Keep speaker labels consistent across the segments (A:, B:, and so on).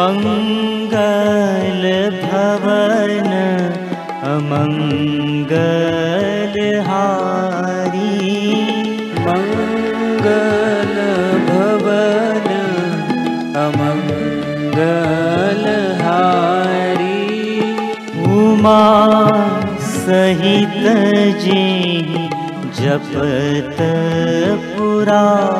A: मङ्गल भवन अमङ्गल हारी।
B: मङ्गल भवन अमङ्गल हारी।
A: उमा सहित जे जपत पुरारी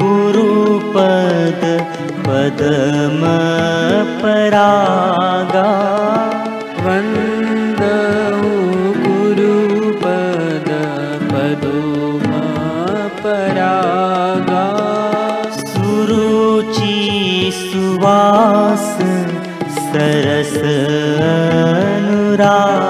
A: गुरुपद पदम परागा
B: वन्दौ गुरुपद पदुम परागा
A: सुरुचि सुवास सरस अनुरागा